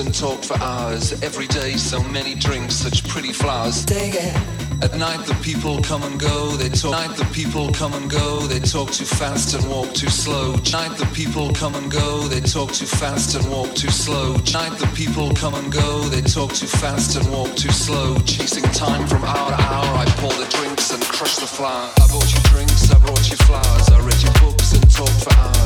and talked for hours. Every day, so many drinks, such pretty flowers. Take it. At night the people come and go, they talk. Night the people come and go, they talk too fast and walk too slow. Night the people come and go, they talk too fast and walk too slow. Night the people come and go, they talk too fast and walk too slow. Chasing time from hour to hour, I pour the drinks and crush the flower. I bought you drinks, I brought you flowers. I read your books and talked for hours.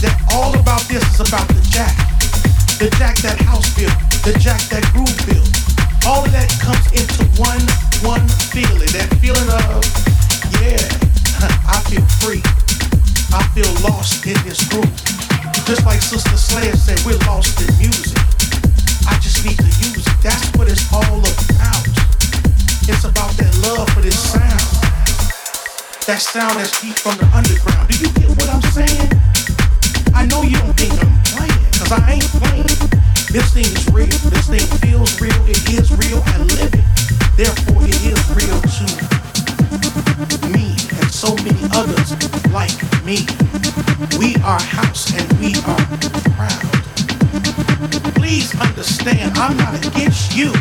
that all about this is about the jack. The jack that house built, the jack that groove built. All of that comes into one, one feeling. That feeling of, yeah, I feel free. I feel lost in this groove. Just like Sister Sledge said, we're lost in music. I just need to use it. That's what it's all about. It's about that love for this sound. That sound that's deep from the underground. Do you get what I'm saying? I know you don't think I'm playing, cause I ain't playing. This thing is real. This thing feels real. It is real. I live it. Therefore, it is real to me and so many others like me. We are house and we are proud. Please understand, I'm not against you.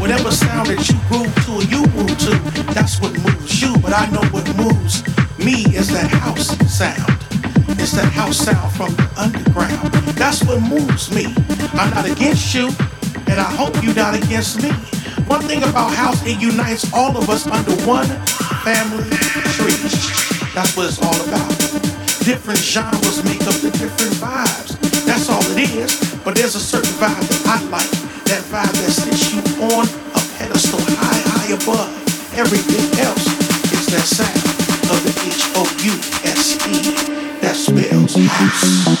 Whatever sound that you groove to you move to, that's what moves you. But I know what moves me is that house sound. It's that house sound from the underground. That's what moves me. I'm not against you, and I hope you're not against me. One thing about house, it unites all of us under one family tree. That's what it's all about. Different genres make up the different vibes. That's all it is. But there's a certain vibe that I like. That vibe that sits you on a pedestal high, high above everything else. It's that sound of the H-O-U-S-E that spells house.